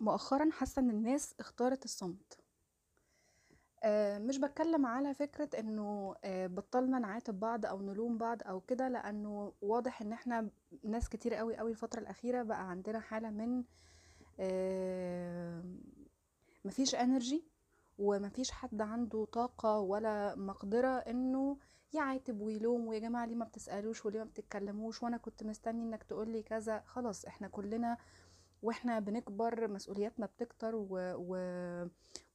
مؤخرًا حاسة إن الناس اختارت الصمت. آآ، مش باتكلم على فكرة إنه آآ، بطّلنا نعاتب بعض أو نلوم بعض أو كده، لأنه واضح إن إحنا ناس كتير أوي، أوي الفترة الأخيرة بقى عندنا حالة من آمم، ما فيش energy وما فيش حد عنده طاقة ولا مقدرة إنه يعاتب ويلوم، ويا جماعة ليه ما بتسألوش وليه ما بتتكلموش وأنا كنت مستني إنك تقول لي كذا، خلاص إحنا كلنا وإحنا بنكبر مسؤولياتنا بتكتر و و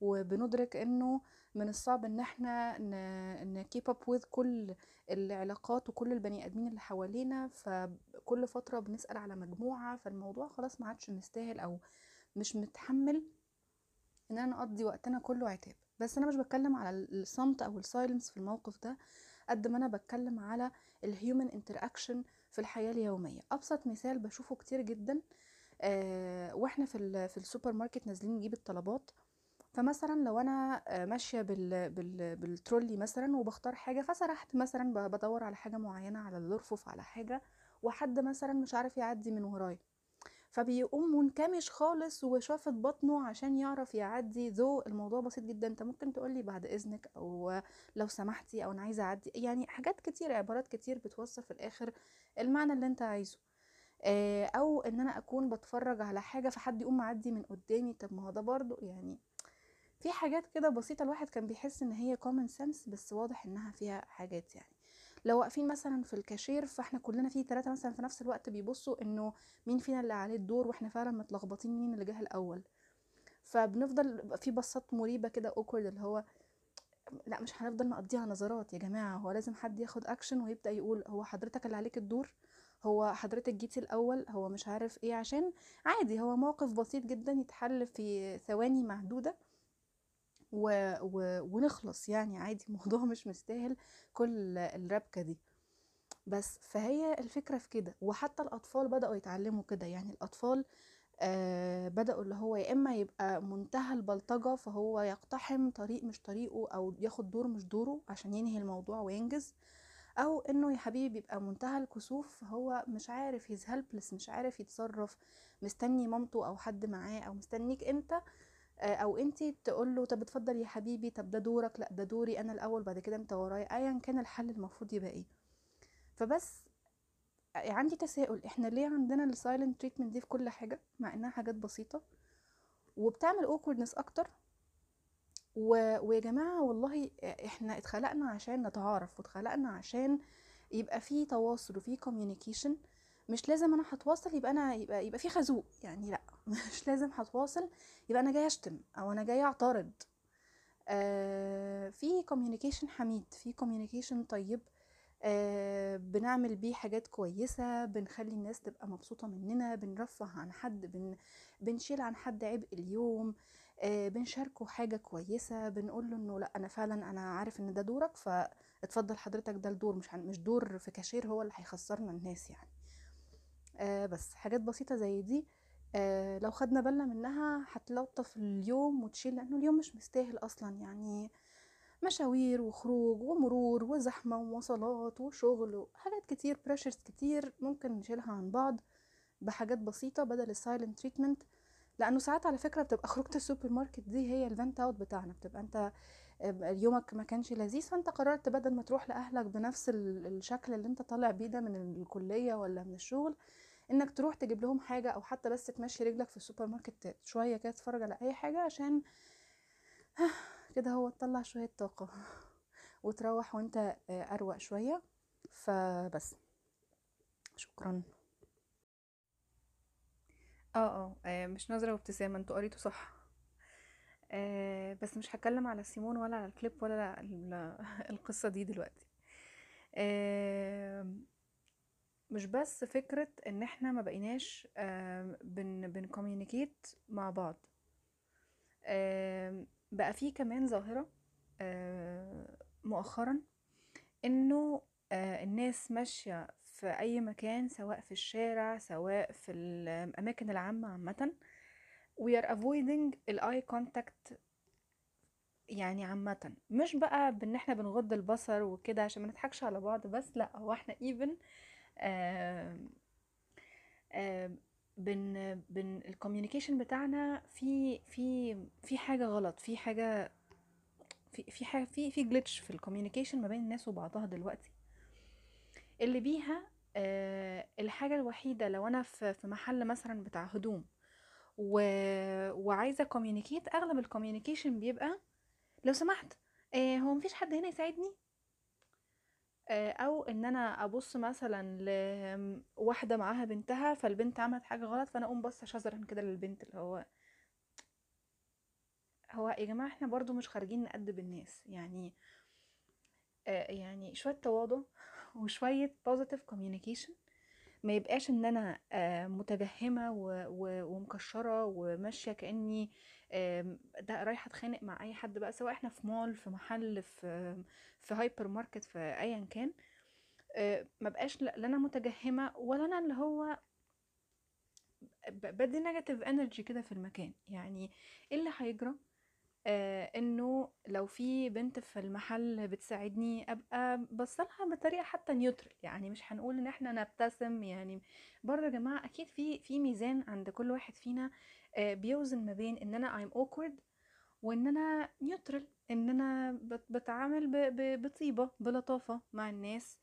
وبندرك إنه من الصعب إن إحنا ن نkeep up with كل العلاقات وكل البني آدمين اللي حوالينا، فكل فترة بنسأل على مجموعة، فالموضوع خلاص ما عادش مستاهل أو مش متحمّل إننا نقضّي وقتنا كله عتاب. بس أنا مش باتكلم على ال الصمت أو الsilence في الموقف ده، قد ما أنا باتكلم على الhuman interaction في الحياة اليومية. أبسط مثال باشوفه كتير جدًا آآ، وإحنا في في السوبر ماركت نازلين نجيب الطلبات، فمثلًا لو أنا آآ، ماشية بال بال بالترولي مثلًا وباختار حاجة، فسرحت مثلًا ب بادوّر على حاجة معينة على الأرفف على حاجة، وحد مثلًا مش عارف يعدّي من ورايا، فبيقوم منكمش خالص وشافط بطنه عشان يعرف يعدّي though الموضوع بسيط جدًا، أنت ممكن تقول لي بعد إذنك أو لو سمحتِ أو أنا عايزة أعدّي، يعني حاجات كتير عبارات كتير بتوصّل في الآخر المعنى اللي أنت عايزه. آآ، أو إن أنا أكون باتفرّج على حاجة فحد يقوم معدّي من قدّامي، طب ما هو ده برضه يعني في حاجات كده بسيطة الواحد كان بيحس إن هي common sense بس واضح إنها فيها حاجات يعني. لو واقفين مثلًا في الكاشير فإحنا كلنا في 3 مثلًا في نفس الوقت بيبصوا إنه مين فينا اللي عليه الدور وإحنا فعلًا متلخبطين مين اللي جه الأول، فبنفضل في بصّات مريبة كده awkward اللي هو لأ مش هنفضل نقضّيها نظرات يا جماعة، هو لازم حد ياخد action ويبدأ يقول هو حضرتك اللي عليك الدور، هو حضرتك جيتِ الأول، هو مش عارف إيه، عشان عادي هو موقف بسيط جدًا يتحل في ثواني معدودة و و ونخلص يعني عادي الموضوع مش مستاهل كل الربكة دي. بس، فهي الفكرة في كده، وحتى الأطفال بدأوا يتعلموا كده، يعني الأطفال آآ، بدأوا اللي هو يا إما يبقى منتهى البلطجة فهو يقتحم طريق مش طريقه أو ياخد دور مش دوره عشان ينهي الموضوع وينجز، أو إنه يا حبيبي بيبقى منتهى الكسوف فهو مش عارف he's helpless مش عارف يتصرّف، مستني مامته أو حد معاه أو مستنيك أنت آآ، أو أنتِ تقول له طب اتفضل يا حبيبي، طب ده دورك، لأ ده دوري أنا الأول بعد كده أنت ورايا، أيًا كان الحل المفروض يبقى إيه. فبس أ عندي تساؤل، إحنا ليه عندنا الsilent treatment دي في كل حاجة، مع إنها حاجات بسيطة وبتعمل awkwardness أكتر؟ و ويا جماعة والله أ إحنا اتخلقنا عشان نتعارف، واتخلقنا عشان يبقى في تواصل وفي communication. مش لازم أنا هاتواصل يبقى أنا يبقى يبقى في خازوق، يعني لأ. مش لازم هاتواصل يبقى أنا جاية أشتم أو أنا جاية أعترض. آآ، في communication حميد، في communication طيب. آآ، بنعمل بيه حاجات كويسة، بنخلّي الناس تبقى مبسوطة مننا، بنرفّه عن حد، بن بنشيل عن حد عبء اليوم، بنشاركه حاجة كويسة، بنقول له إنه لأ أنا فعلًا أنا عارف إن ده دورك فاتفضل حضرتك ده الدور مش مش دور في كاشير هو اللي هيخسّرنا الناس يعني. آآ، بس حاجات بسيطة زي دي آآ، لو خدنا بالنا منها هتلطّف اليوم وتشيل لأنه اليوم مش مستاهل أصلًا، يعني مشاوير وخروج ومرور وزحمة ومواصلات وشغل وحاجات كتير pressures كتير ممكن نشيلها عن بعض بحاجات بسيطة بدل ال silent treatment، لأنه ساعات على فكرة بتبقى خروجة السوبر ماركت دي هي الvent out بتاعنا، بتبقى آآ، يومك ما كانش لذيذ فأنت قررت بدل ما تروح لأهلك بنفس ال الشكل اللي أنت طالع بيه ده من الكلية والّا من الشغل، إنك تروح تجيب لهم حاجة أو حتى بس تمشّي رجلك في السوبر ماركت شوية كده تتفرج على أي حاجة عشان كده أهوّة تطلّع شوية طاقة وتروّح وأنت آآ، أروق شوية، فبس. شكرًا. آه، آه، آآ، مش نظرة وابتسامة أنتم قريتوا صح. آآ، بس مش هاتكلم على سيمون ولا على الclip ولا ال القصة دي دلوقتي. آمم، مش بس فكرة إن إحنا ما بقيناش بن مع بعض. بقى في كمان ظاهرة مؤخرًا إنه الناس ماشية في أي مكان سواء في الشارع سواء في الأماكن العامة عامةً. We are avoiding الeye contact يعني عامةً، مش بقى بإن إحنا بنغض البصر وكده عشان ما نضحكش على بعض بس لأ، هو آمم، آمم، بن بن ال communication بتاعنا في في في حاجة غلط في حاجة في في حاجة في في glitch في ال communication ما بين الناس وبعضها دلوقتي. اللي بيها آه الحاجة الوحيدة لو أنا في محل مثلا بتاع هدوم و... وعايزة communicate أغلب ال communication بيبقى لو سمحت آه هو مفيش حد هنا يساعدني؟ آه، أو إن أنا أبص مثلا لواحده معاها بنتها فالبنت عملت حاجة غلط فأنا أقوم بص شذرا كده للبنت اللي هو هو يا جماعة إحنا برضو مش خارجين نأدب الناس يعني آه، يعني شوية تواضع. وشوية positive communication. ما يبقاش إن أنا آه، و- ومكشرة وماشية كأني ده رايحة أتخانق مع أي حد بقى سواء إحنا في مول في محل في في هايبر ماركت في ايا كان. آه، ما بقاش لا أنا متجهمة ولا أنا اللي هو بدي negative energy كده في المكان. يعني إيه اللي هيجرى؟ إنه لو في بنت في المحل بتساعدني أبقى بصلها بطريقة حتى neutral يعني مش هنقول إن إحنا نبتسم يعني برضه يا جماعة أكيد في في ميزان عند كل واحد فينا آه بيوزن ما بين إن أنا I'm awkward وإن أنا neutral إن أنا بت- بتعامل بطيبة بلطافة مع الناس.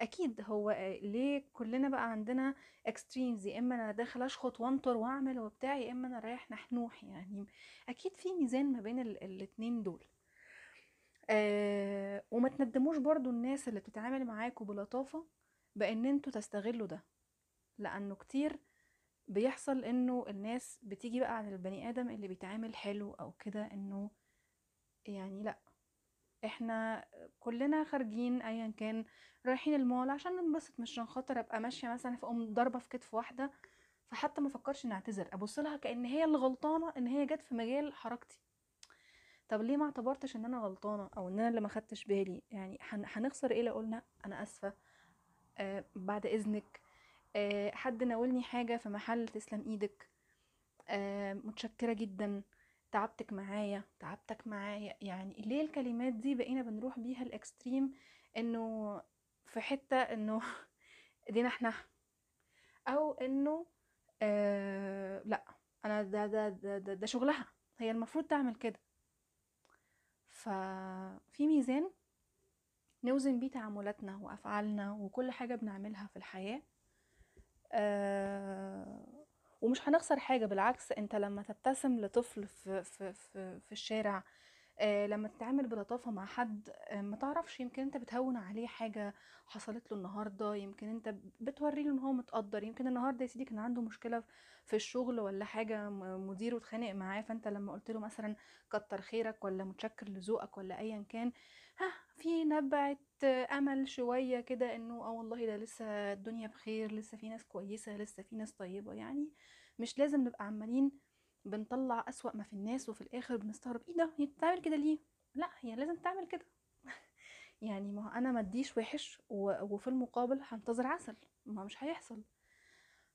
أكيد هو آه، ليه كلنا بقى عندنا extremes يا إما أنا داخل أشخط وانطر وأعمل وبتاع يا إما أنا رايح نحنوح يعني أكيد في ميزان ما بين ال- الاتنين دول. آه وما تندموش برضو الناس اللي بتتعامل معاكوا بلطافة بإن أنتوا تستغلوا ده لأنه كتير بيحصل إنه الناس بتيجي بقى على البني آدم اللي بيتعامل حلو أو كده إنه يعني لأ إحنا كلنا خارجين ايا كان رايحين المول عشان ننبسط مش عشان خاطر أبقى ماشية مثلا فاقوم ضاربة في كتف واحدة. فحتى ما فكرش إني أعتذر أبص لها كأن هي اللي غلطانه إن هي جت في مجال حركتي. طب ليه ما اعتبرتش إن أنا غلطانة أو إن أنا اللي ما خدتش بالي؟ يعني هن- هنخسر إيه لو قلنا أنا آسفة؟ آه بعد إذنك. آه حد ناولني حاجة في محل تسلم إيدك. آه متشكرة جدا. تعبتك معايا تعبتك معايا. يعني ليه الكلمات دي بقينا بنروح بيها الاكستريم إنه في حتة إنه دينا إحنا أو إنه آه لأ أنا ده ده ده ده, ده شغلها. هي المفروض تعمل كده. ففي ميزان نوزن بيه تعاملاتنا وأفعالنا وكل حاجة بنعملها في الحياة. آه ومش هنخسر حاجة بالعكس أنت لما تبتسم لطفل في في في, في الشارع آه لما تتعامل بلطافة مع حد آه ما تعرفش يمكن أنت بتهون عليه حاجة حصلت له النهارده يمكن أنت بتوري له إن هو متقدر يمكن النهارده يا سيدي كان عنده مشكلة في الشغل ولا حاجة م- مديره اتخانق معاه فأنت لما قلت له مثلا كتر خيرك ولا متشكر لذوقك ولا ايا كان ها في نبعة أمل شوية كده إنه آه والله ده لسه الدنيا بخير لسه في ناس كويسة لسه في ناس طيبة يعني مش لازم نبقى عمالين بنطلع أسوأ ما في الناس وفي الآخر بنستغرب إيه ده؟ هي بتعمل كده ليه؟ لا هي لازم تعمل كده. يعني ما هو أنا ما أديش وحش وفي المقابل هنتظر عسل ما مش هيحصل.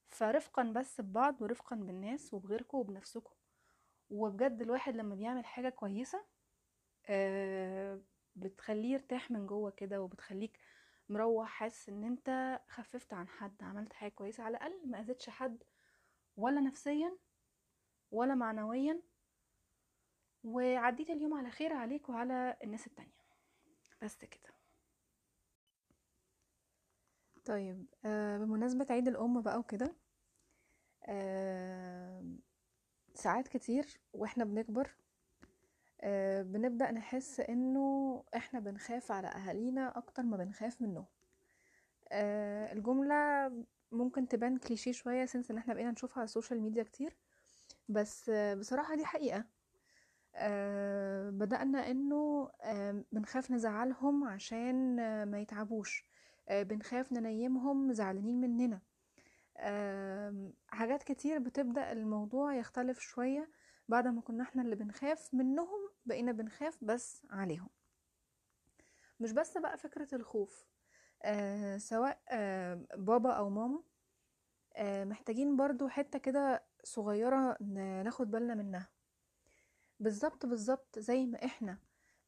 فرفقا بس ببعض ورفقا بالناس وبغيركم وبنفسكم. وبجد الواحد لما بيعمل حاجة كويسة آه، بتخليه يرتاح من جوه كده وبتخليك مروح حاسس إن أنت خففت عن حد عملت حاجة كويسة على الأقل ما أذيتش حد ولا نفسيا ولا معنويا. وعديت اليوم على خير عليك وعلى الناس التانية. بس كده. طيب آه بمناسبة عيد الأم بقى وكده آه ساعات كتير وإحنا بنكبر بنبدأ نحس إنه إحنا بنخاف على أهالينا أكتر ما بنخاف منهم. آه الجملة ممكن تبان كليشيه شوية since إن إحنا بقينا نشوفها على ال social media كتير بس آه بصراحة دي حقيقة. آه بدأنا إنه آه بنخاف نزعلهم عشان آه ما يتعبوش. آه بنخاف ننيمهم زعلانين مننا. حاجات كتير بتبدأ الموضوع يختلف شوية. بعد ما كنا إحنا اللي بنخاف منهم بقينا بنخاف بس عليهم. مش بس بقى فكرة الخوف آه سواء آه بابا أو ماما آه محتاجين برضو حتة كده صغيرة ناخد بالنا منها. بالظبط بالظبط زي ما إحنا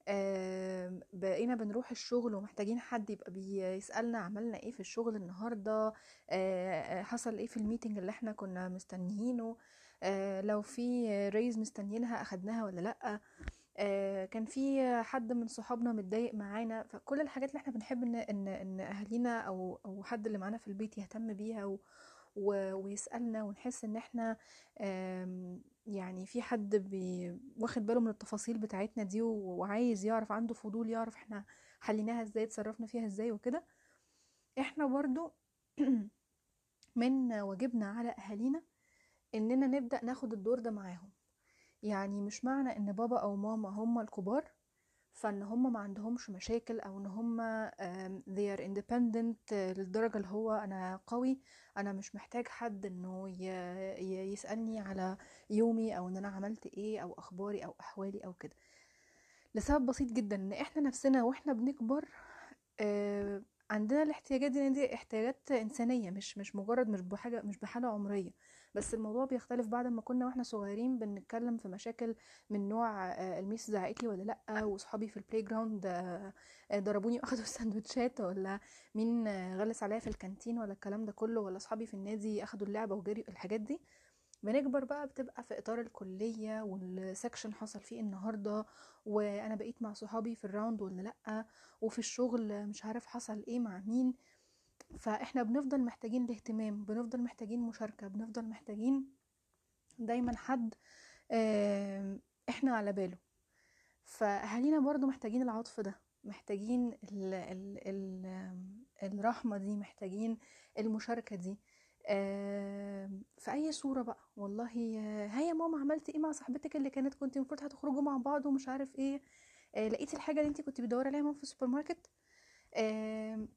آم، بقينا بنروح الشغل ومحتاجين حد يبقى بيسألنا عملنا إيه في الشغل النهاردة آه، حصل إيه في ال meeting اللي إحنا كنا مستنيينه. آه، لو في raise مستنيينها أخدناها ولا لأ. آه، كان في حد من صحابنا متضايق معانا فكل الحاجات اللي إحنا بنحب إن إن إن أهالينا أو أو حد اللي معانا في البيت يهتم بيها و ويسألنا ونحس إن إحنا يعني في حد بي واخد باله من التفاصيل بتاعتنا دي وعايز يعرف عنده فضول يعرف إحنا حليناها إزاي اتصرفنا فيها إزاي وكده. إحنا برضو من واجبنا على أهالينا إننا نبدأ ناخد الدور ده معاهم. يعني مش معنى إن بابا أو ماما هم الكبار فإن هم ما عندهمش مشاكل أو إن هم آم، they are independent للدرجة اللي هو أنا قوي أنا مش محتاج حد إنه يسألني على يومي أو إن أنا عملت إيه أو أخباري أو أحوالي أو كده. لسبب بسيط جدا إن إحنا نفسنا وإحنا بنكبر عندنا الاحتياجات دي دي احتياجات إنسانية مش مش مجرد مش بحاجة مش بحاله عمرية. بس الموضوع بيختلف بعد ما كنا وإحنا صغيرين بنتكلم في مشاكل من نوع آه، ال Miss زعقت لي ولا لأ وصحابي في ال playground آه، آه، ضربوني وأخدوا السندوتشات ولا مين غلس عليا في الكانتين ولا الكلام ده كله ولا صحابي في النادي أخدوا اللعبة وجري الحاجات دي. بنكبر بقى بتبقى في إطار الكلية وال section حصل فيه النهارده وأنا بقيت مع صحابي في ال round ولا لأ وفي الشغل مش عارف حصل إيه مع مين. فاحنا بنفضل محتاجين الاهتمام بنفضل محتاجين مشاركة بنفضل محتاجين دايما حد إحنا على باله. فاهالينا برضو محتاجين العطف ده محتاجين ال ال ال الرحمة دي محتاجين المشاركة دي. في أي صورة بقى؟ والله آه، هيا ماما عملتي إيه مع صاحبتك اللي كانت كنت المفروض هتخرجوا مع بعض ومش عارف إيه؟ آه، لقيتي الحاجة اللي انت كنت بتدوري عليها في السوبر ماركت؟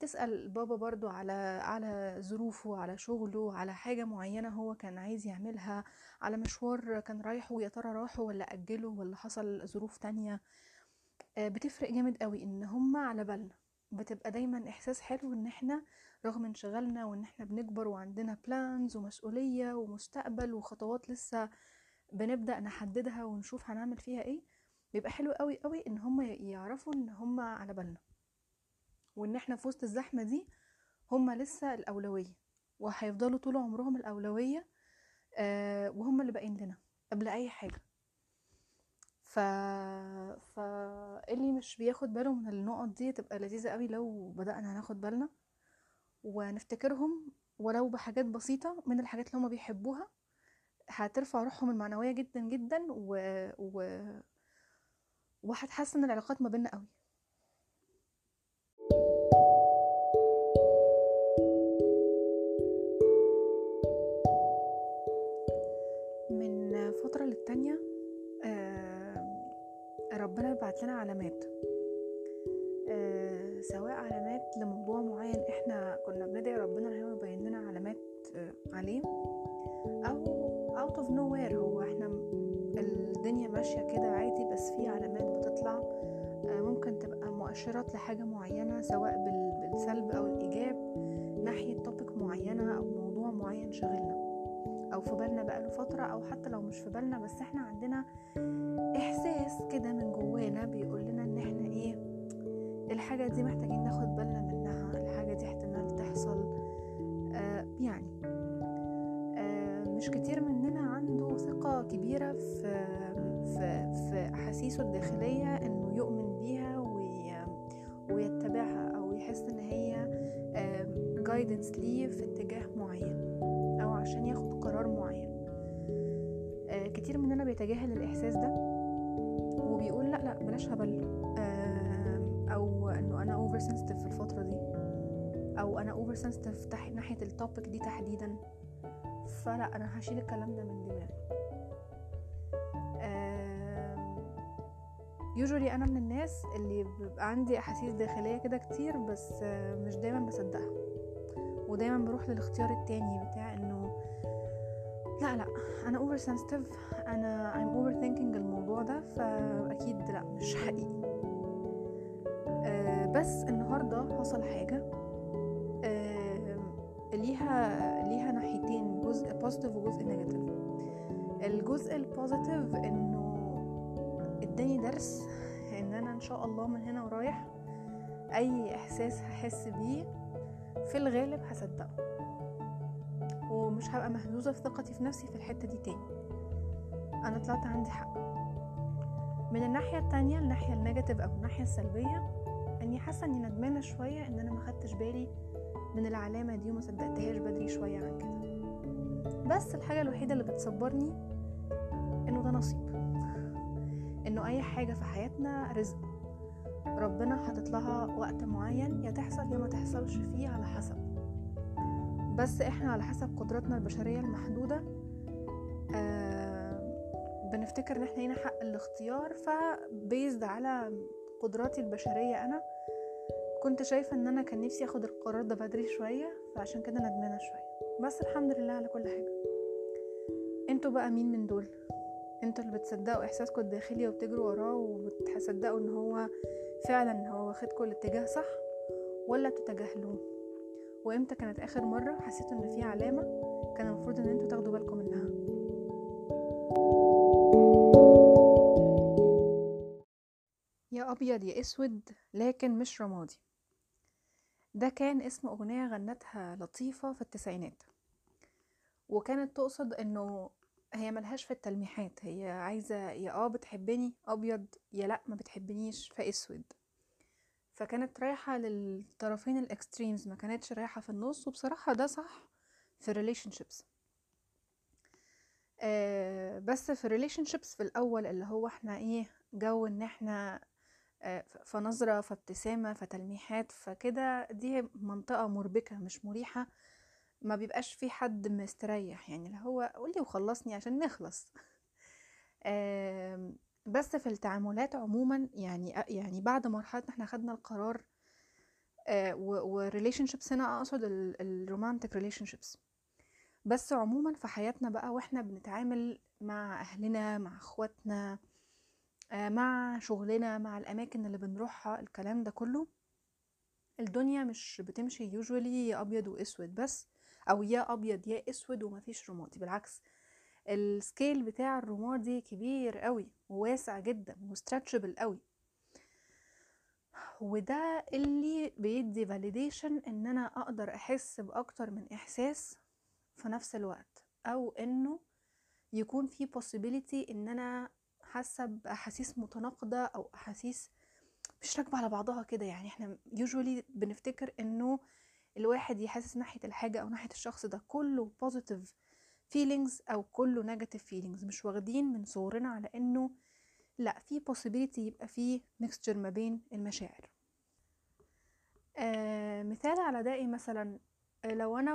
تسأل بابا برضو على على ظروفه على شغله على حاجة معينة هو كان عايز يعملها على مشوار كان رايحه ويا ترى راحه ولا أجله ولا حصل ظروف تانية. آه، بتفرق جامد قوي إن هما على بالنا. بتبقى دايما إحساس حلو إن إحنا رغم انشغالنا وإن إحنا بنكبر وعندنا بلانز ومسؤولية ومستقبل وخطوات لسه بنبدأ نحددها ونشوف هنعمل فيها إيه بيبقى حلو قوي قوي إن هما يعرفوا إن هما على بالنا. وإن إحنا في وسط الزحمة دي هما لسه الأولوية وهيفضلوا طول عمرهم الأولوية آه وهم اللي باقيين لنا قبل أي حاجة. ف... ف اللي مش بياخد باله من النقط دي تبقى لذيذة قوي لو بدأنا ناخد بالنا. ونفتكرهم ولو بحاجات بسيطة من الحاجات اللي هما بيحبوها هترفع روحهم المعنوية جدا جدا و... و... وهتحسن العلاقات ما بيننا قوي. فترة للتانية آه، ربنا بعت لنا علامات. آه، سواء علامات لموضوع معين إحنا كنا بندعي ربنا ان هو يبين لنا علامات آه، عليه أو out of nowhere. هو إحنا الدنيا ماشية كده عادي بس في علامات بتطلع ممكن تبقى مؤشرات لحاجة معينة سواء بال- بالسلب أو الإيجاب ناحية توبيك معينة أو موضوع معين شاغلنا. أو في بالنا بقاله فترة أو حتى لو مش في بالنا بس إحنا عندنا إحساس كده من جوانا بيقول لنا إن إحنا إيه الحاجة دي محتاجين ناخد بالنا منها الحاجة دي احتمال تحصل. آه يعني آه مش كتير مننا عنده ثقة كبيرة في في في أحاسيسه الداخلية إنه يؤمن بيها وي ويتبعها أو يحس إن هي guidance ليه في اتجاه معين أو عشان ياخد بيتجاهل الإحساس ده وبيقول لا لا بلاش هبل. آم، أو إنه أنا over sensitive في الفترة دي. أو أنا over sensitive تح... ناحية ال topic دي تحديدا. فلا أنا هشيل الكلام ده من دماغي. usually أنا من الناس اللي بيبقى عندي أحاسيس داخلية كده كتير بس مش دايما بصدقها. ودايما بروح للاختيار التاني بتاع إنه لا لا. أنا over sensitive أنا I'm overthinking الموضوع ده فأكيد لأ مش حقيقي. آه بس النهارده حصل حاجة. آه ليها ليها ناحيتين جزء positive وجزء negative الجزء ال positive إنه اداني درس إن أنا إن شاء الله من هنا ورايح أي إحساس هحس بيه في الغالب هصدقه. ومش هبقى مهزوزة في ثقتي في نفسي في الحتة دي تاني. أنا طلعت عندي حق. من الناحية التانية الناحية النيجاتيف أو الناحية السلبية إني حاسة إني ندمانة شوية إن أنا ما خدتش بالي من العلامة دي وما صدقتهاش بدري شوية عن كده. بس الحاجة الوحيدة اللي بتصبرني إنه ده نصيب. إنه أي حاجة في حياتنا رزق. ربنا حاطط لها وقت معين يا تحصل يا ما تحصلش فيه على حسب. بس إحنا على حسب قدراتنا البشرية المحدودة آه بنفتكر إن إحنا لينا حق الاختيار فبيزد على قدراتي البشرية أنا كنت شايفة إن أنا كان نفسي آخد القرار ده بدري شوية فعشان كده ندمانة شوية. بس الحمد لله على كل حاجة. أنتوا بقى مين من دول؟ أنتوا اللي بتصدقوا إحساسكم الداخلي وبتجروا وراه وبتصدقوا إن هو فعلا هو واخدكم الاتجاه صح ولا بتتجاهلوه؟ وامتى كانت آخر مرة حسيتوا إن في علامة كان المفروض إن أنتوا تاخدوا بالكم منها؟ يا أبيض يا أسود لكن مش رمادي. ده كان اسم أغنية غنتها لطيفة في التسعينات. وكانت تقصد إنه هي ملهاش في التلميحات هي عايزة يا آه بتحبني أبيض يا لأ ما بتحبنيش فأسود. فكانت رايحة للطرفين ال extremes ما كانتش رايحة في النص وبصراحة ده صح في relationships. آه بس في relationships في الأول اللي هو إحنا إيه جو إن إحنا آه فنظرة فابتسامة فتلميحات فكده دي منطقة مربكة مش مريحة. ما بيبقاش في حد مستريح يعني اللي هو قولي وخلصني عشان نخلص. بس في التعاملات عموما يعني يعني بعد مرحلة إحنا خدنا القرار و relationships هنا أقصد ال romantic relationships بس عموما في حياتنا بقى وإحنا بنتعامل مع أهلنا مع إخواتنا مع شغلنا مع الأماكن اللي بنروحها الكلام ده كله الدنيا مش بتمشي usually أبيض وأسود بس أو يا أبيض يا أسود ومفيش رمادي بالعكس. ال scale بتاع الرمادي كبير قوي وواسع جدا و stretchable قوي. وده اللي بيدي validation إن أنا أقدر أحس بأكتر من إحساس في نفس الوقت أو إنه يكون في possibility إن أنا حاسة بأحاسيس متناقضة أو أحاسيس مش راكبة على بعضها كده. يعني إحنا usually بنفتكر إنه الواحد يحسس ناحية الحاجة أو ناحية الشخص ده كله positive feelings أو كله negative feelings مش واخدين منظورنا على إنه لأ في possibility يبقى في mixture ما بين المشاعر. آه مثال على ده إيه مثلا؟ لو أنا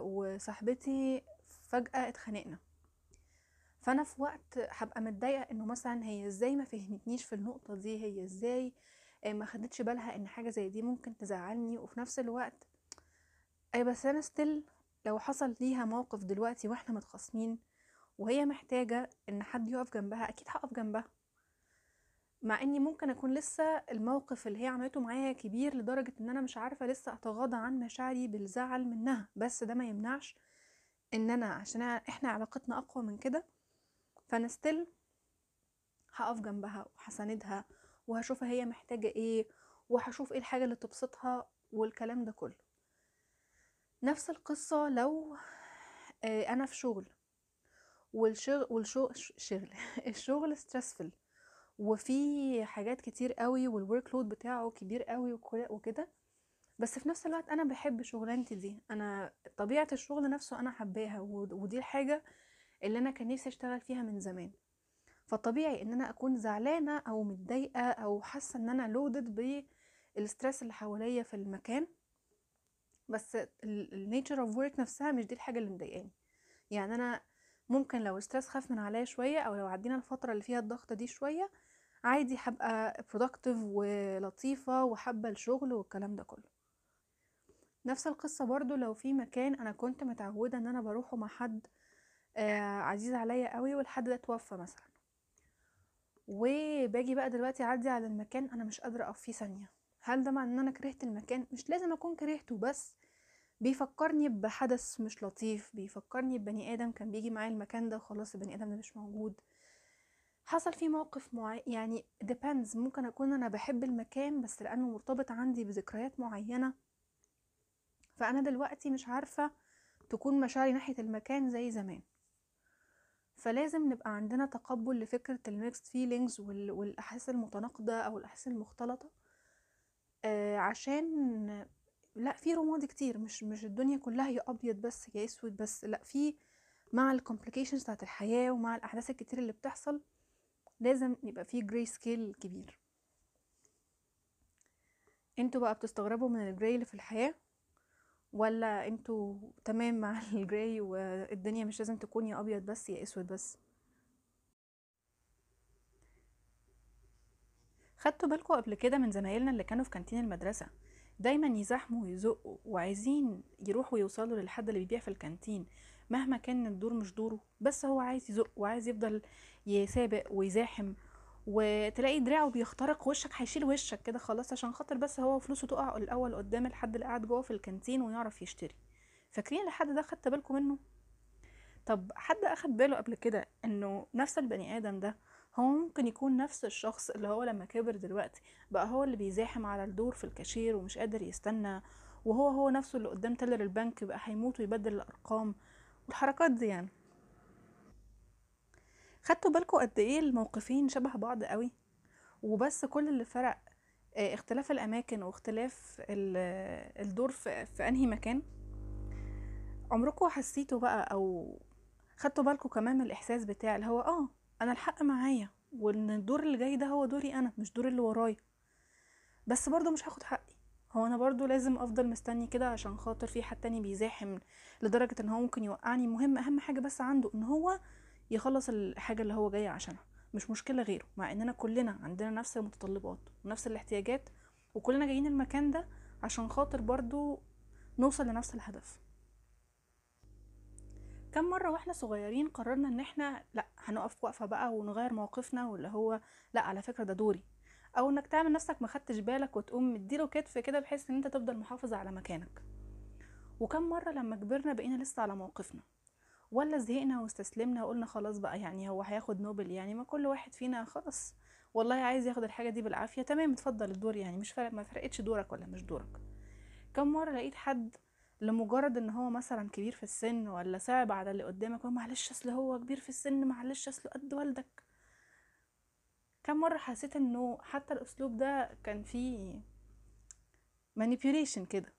وصاحبتي فجأة اتخانقنا. فأنا في وقت هبقى متضايقة إنه مثلا هي إزاي ما فهمتنيش في النقطة دي هي إزاي ما خدتش بالها إن حاجة زي دي ممكن تزعلني. وفي نفس الوقت اي بس أنا ستيل لو حصل ليها موقف دلوقتي وإحنا متخاصمين وهي محتاجة إن حد يقف جنبها أكيد هقف جنبها. مع إني ممكن أكون لسه الموقف اللي هي عملته معايا كبير لدرجة إن أنا مش عارفة لسه أتغاضى عن مشاعري بالزعل منها. بس ده ما يمنعش إن أنا عشان إحنا علاقتنا أقوى من كده. فأنا still هقف جنبها وهساندها وهشوفها هي محتاجة إيه وهشوف إيه الحاجة اللي تبسطها والكلام ده كله. نفس القصة لو أنا في شغل والشغل والشغل شغل الشغل stressful وفي حاجات كتير قوي وال workload بتاعه كبير قوي وكده بس في نفس الوقت أنا بحب شغلانتي دي. أنا طبيعة الشغل نفسه أنا حباها ودي الحاجة اللي أنا كان نفسي أشتغل فيها من زمان. فطبيعي إن أنا أكون زعلانة أو متضايقة أو حاسة إن أنا loaded بال stress اللي حواليا في المكان بس ال nature of work نفسها مش دي الحاجة اللي مضايقاني. يعني أنا ممكن لو ال stress خف من عليا شوية أو لو عدينا الفترة اللي فيها الضغطه دي شوية عادي هبقى productive ولطيفة وحابة الشغل والكلام ده كله. نفس القصة برضو لو في مكان أنا كنت متعودة إن أنا بروحه مع حد آه عزيز عليا قوي والحد ده توفى مثلا. وباجي بقى دلوقتي أعدي على المكان أنا مش قادرة أقف فيه ثانية. هل ده معنى إن أنا كرهت المكان؟ مش لازم أكون كرهته بس بيفكرني بحدث مش لطيف بيفكرني ببني آدم كان بيجي معايا المكان ده وخلاص البني آدم ده مش موجود. حصل فيه موقف معين يعني depends. ممكن أكون أنا بحب المكان بس لأنه مرتبط عندي بذكريات معينة. فأنا دلوقتي مش عارفة تكون مشاعري ناحية المكان زي زمان. فلازم نبقى عندنا تقبل لفكرة ال mixed feelings والأحاسيس المتناقضة أو الأحاسيس المختلطة. آه عشان لا في رمادي كتير مش مش الدنيا كلها يا أبيض بس يا أسود بس لا في مع ال complications بتاعت الحياة ومع الأحداث الكتير اللي بتحصل لازم يبقى في gray scale كبير. أنتوا بقى بتستغربوا من الجراي اللي في الحياة ولا أنتوا تمام مع الجراي والدنيا مش لازم تكون يا أبيض بس يا أسود بس؟ خدتوا بالكم قبل كده من زمايلنا اللي كانوا في كانتين المدرسة. دايما يزاحموا ويزقوا وعايزين يروحوا يوصلوا للحد اللي بيبيع في الكانتين. مهما كان الدور مش دوره بس هو عايز يزق وعايز يفضل يسابق ويزاحم. وتلاقي دراعه بيخترق وشك هيشيل وشك كده خلاص عشان خاطر بس هو فلوسه تقع الأول قدام الحد اللي قاعد جوه في الكانتين ويعرف يشتري. فاكرين الحد ده خدت بالكم منه؟ طب حد أخد باله قبل كده إنه نفس البني آدم ده هو ممكن يكون نفس الشخص اللي هو لما كبر دلوقتي بقى هو اللي بيزاحم على الدور في الكاشير ومش قادر يستنى وهو هو نفسه اللي قدام teller البنك بقى هيموت ويبدل الأرقام والحركات دي يعني. خدتوا بالكم قد إيه الموقفين شبه بعض قوي؟ وبس كل اللي فرق آه، اختلاف الأماكن واختلاف الدور في, أنهي مكان؟ عمركم حسيتوا بقى أو خدتوا بالكم كمان من الإحساس بتاع اللي هو آه أنا الحق معايا وإن الدور اللي جاي ده هو دوري أنا مش دور اللي ورايا. بس برضو مش هاخد حقي. هو أنا برضو لازم أفضل مستني كده عشان خاطر في حد تاني بيزاحم لدرجة إن هو ممكن يوقعني. مهم أهم حاجة بس عنده إن هو يخلص الحاجة اللي هو جاي عشانها. مش مشكلة غيره مع إننا كلنا عندنا نفس المتطلبات ونفس الاحتياجات وكلنا جايين المكان ده عشان خاطر برضو نوصل لنفس الهدف. كم مرة وإحنا صغيرين قررنا إن إحنا لأ هنقف وقفة بقى ونغير موقفنا واللي هو لأ على فكرة ده دوري. أو إنك تعمل نفسك ما خدتش بالك وتقوم مديله كتف كده بحيث إن أنت تفضل محافظ على مكانك. وكم مرة لما كبرنا بقينا لسه على موقفنا ولا زهقنا واستسلمنا وقلنا خلاص بقى يعني هو هياخد نوبل يعني ما كل واحد فينا خلاص. والله عايز ياخد الحاجة دي بالعافية تمام اتفضل الدور يعني مش فارق ما فرقتش دورك ولا مش دورك. كم مرة لقيت حد لمجرد إن هو مثلا كبير في السن ولا صعب على اللي قدامك معلش أصل هو كبير في السن معلش أصل قد والدك. كم مرة حسيت إنه حتى الأسلوب ده كان فيه manipulation كده؟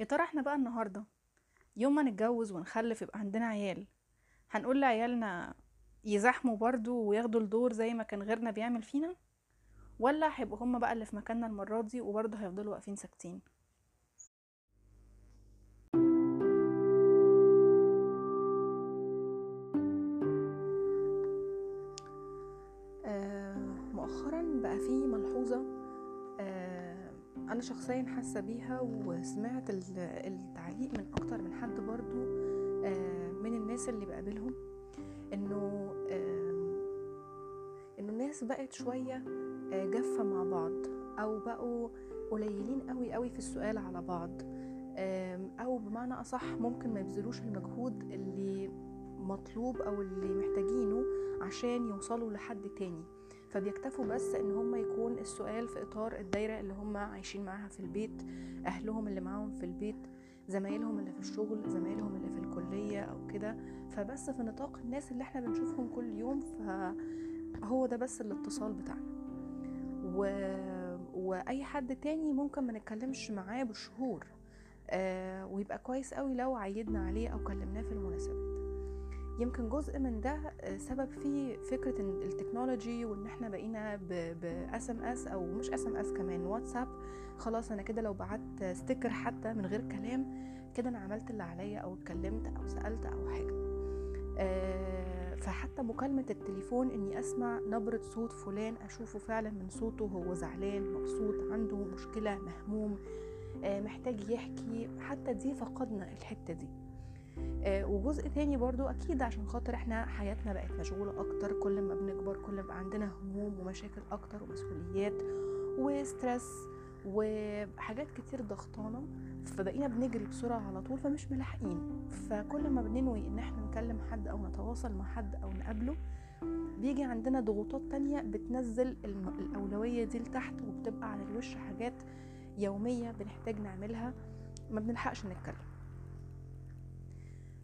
يا ترى إحنا بقى النهارده يوم ما نتجوز ونخلف يبقى عندنا عيال هنقول لعيالنا يزاحموا برضو وياخدوا الدور زي ما كان غيرنا بيعمل فينا؟ ولا هيبقوا هما بقى اللي في مكاننا المرة دي وبرضه هيفضلوا واقفين ساكتين؟ بقى في ملحوظة آه، أنا شخصيا حاسة بيها وسمعت التعليق من أكتر من حد برضو آه، من الناس اللي بقابلهم إنه إنه الناس بقت شوية جافة مع بعض أو بقوا قليلين قوي قوي في السؤال على بعض أو بمعنى أصح ممكن ما يبذلوش المجهود اللي مطلوب أو اللي محتاجينه عشان يوصلوا لحد تاني. فبيكتفوا بس إن هم يكون السؤال في إطار الدايرة اللي هم عايشين معاها في البيت أهلهم اللي معاهم في البيت زمايلهم اللي في الشغل زمايلهم اللي في الكلية أو كده. فبس في نطاق الناس اللي إحنا بنشوفهم كل يوم فهو ده بس الاتصال بتاعنا. و... وأي حد تاني ممكن ما نتكلمش معاه بالشهور آه ويبقى كويس قوي لو عيدنا عليه أو كلمناه في المناسبات يمكن جزء من ده آه، سبب فيه فكرة إن ال technology وإن إحنا بقينا ب SMS أو مش SMS كمان واتساب خلاص أنا كده لو بعت sticker حتى من غير كلام كده أنا عملت اللي عليا أو اتكلمت أو سألت أو حاجة. آه، فحتى مكالمة التليفون إني أسمع نبرة صوت فلان أشوفه فعلا من صوته هو زعلان مبسوط عنده مشكلة مهموم آه، محتاج يحكي. حتى دي فقدنا الحتة دي. وجزء تاني برضو أكيد عشان خاطر إحنا حياتنا بقت مشغولة أكتر كل ما بنكبر كل ما بقى عندنا هموم ومشاكل أكتر ومسؤوليات وستريس وحاجات كتير ضغطانة فبقينا بنجري بسرعة على طول فمش ملاحقين. فكل ما بننوي إن إحنا نكلم حد أو نتواصل مع حد أو نقابله بيجي عندنا ضغوطات تانية بتنزل الأولوية دي لتحت وبتبقى على الوش حاجات يومية بنحتاج نعملها ما بنلحقش نتكلم.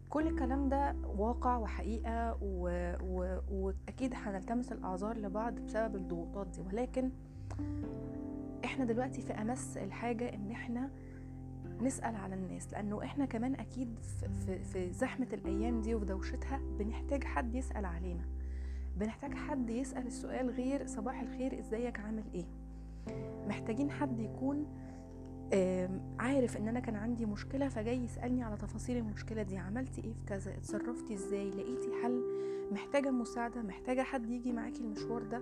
كل الكلام ده واقع وحقيقة و... و... وأكيد هنلتمس الأعذار لبعض بسبب الضغوطات دي. ولكن إحنا دلوقتي في أمس الحاجة إن إحنا نسأل على الناس لأنه إحنا كمان أكيد في, في, زحمة الأيام دي وفي دوشتها بنحتاج حد يسأل علينا. بنحتاج حد يسأل السؤال غير صباح الخير إزيك عامل إيه. محتاجين حد يكون عارف إن أنا كان عندي مشكلة فجاي يسألني على تفاصيل المشكلة دي. عملتي إيه في كذا؟ اتصرفتي إزاي؟ لقيتي حل؟ محتاجة مساعدة؟ محتاجة حد يجي معاكي المشوار ده؟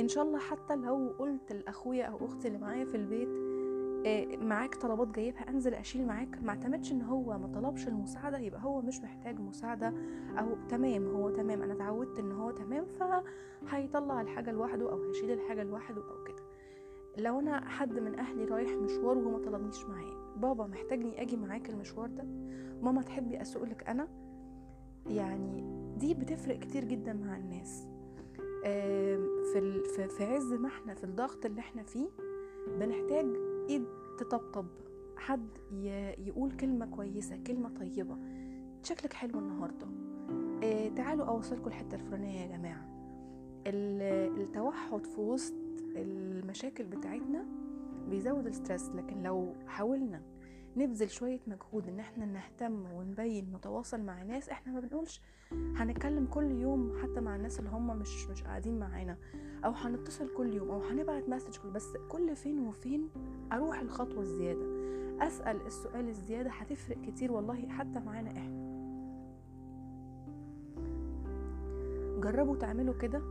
إن شاء الله حتى لو قلت لأخويا أو أختي اللي معايا في البيت معاك طلبات جايبها أنزل أشيل معاك. ما اعتمدش إن هو ما طلبش المساعدة يبقى هو مش محتاج مساعدة. أو تمام هو تمام. أنا اتعودت إن هو تمام فهيطلع الحاجة لوحده أو هيشيل الحاجة لوحده أو كده. لو أنا حد من أهلي رايح مشوار وهو ما طلبنيش معاه بابا محتاجني أجي معاك المشوار ده؟ ماما تحبي أسوقلك أنا؟ يعني دي بتفرق كتير جدا مع الناس. في في عز ما إحنا في الضغط اللي إحنا فيه بنحتاج إيد تطبطب حد يقول كلمة كويسة كلمة طيبة. شكلك حلو النهاردة. آه تعالوا أوصلكم الحتة الفلانية يا جماعة. التوحد في وسط المشاكل بتاعتنا بيزود ال stress لكن لو حاولنا نبذل شوية مجهود إن إحنا نهتم ونبين نتواصل مع ناس إحنا ما بنقولش هنتكلم كل يوم حتى مع الناس اللي هم مش مش قاعدين معانا أو هنتصل كل يوم أو هنبعت message كل بس كل فين وفين أروح الخطوة الزيادة. أسأل السؤال الزيادة هتفرق كتير والله حتى معانا إحنا. جربوا تعملوا كده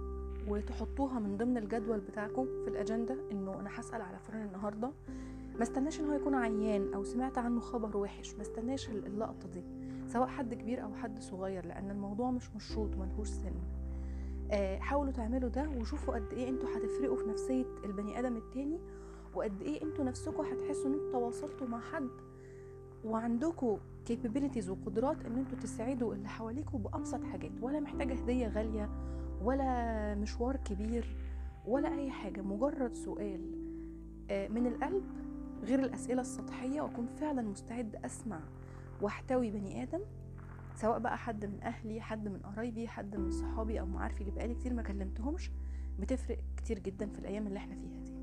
وتحطوها من ضمن الجدول بتاعكم في الأجندة إنه أنا هسأل على فلان النهارده. ما استناش إن هو يكون عيان أو سمعت عنه خبر وحش ما استناش اللقطة دي سواء حد كبير أو حد صغير لأن الموضوع مش مشروط ملهوش سن. آه حاولوا تعملوا ده وشوفوا قد إيه أنتوا هتفرقوا في نفسية البني آدم التاني وقد إيه أنتوا نفسكم هتحسوا إن أنتوا تواصلتوا مع حد وعندكم capabilities وقدرات إن أنتوا تساعدوا اللي حواليكوا بأبسط حاجات ولا محتاجة هدية غالية ولا مشوار كبير ولا أي حاجة مجرد سؤال آه من القلب غير الأسئلة السطحية وأكون فعلا مستعد أسمع وأحتوي بني آدم سواء بقى حد من أهلي حد من قرايبي حد من صحابي أو معارفي اللي بقالي كتير ما كلمتهمش بتفرق كتير جدا في الأيام اللي إحنا فيها دي.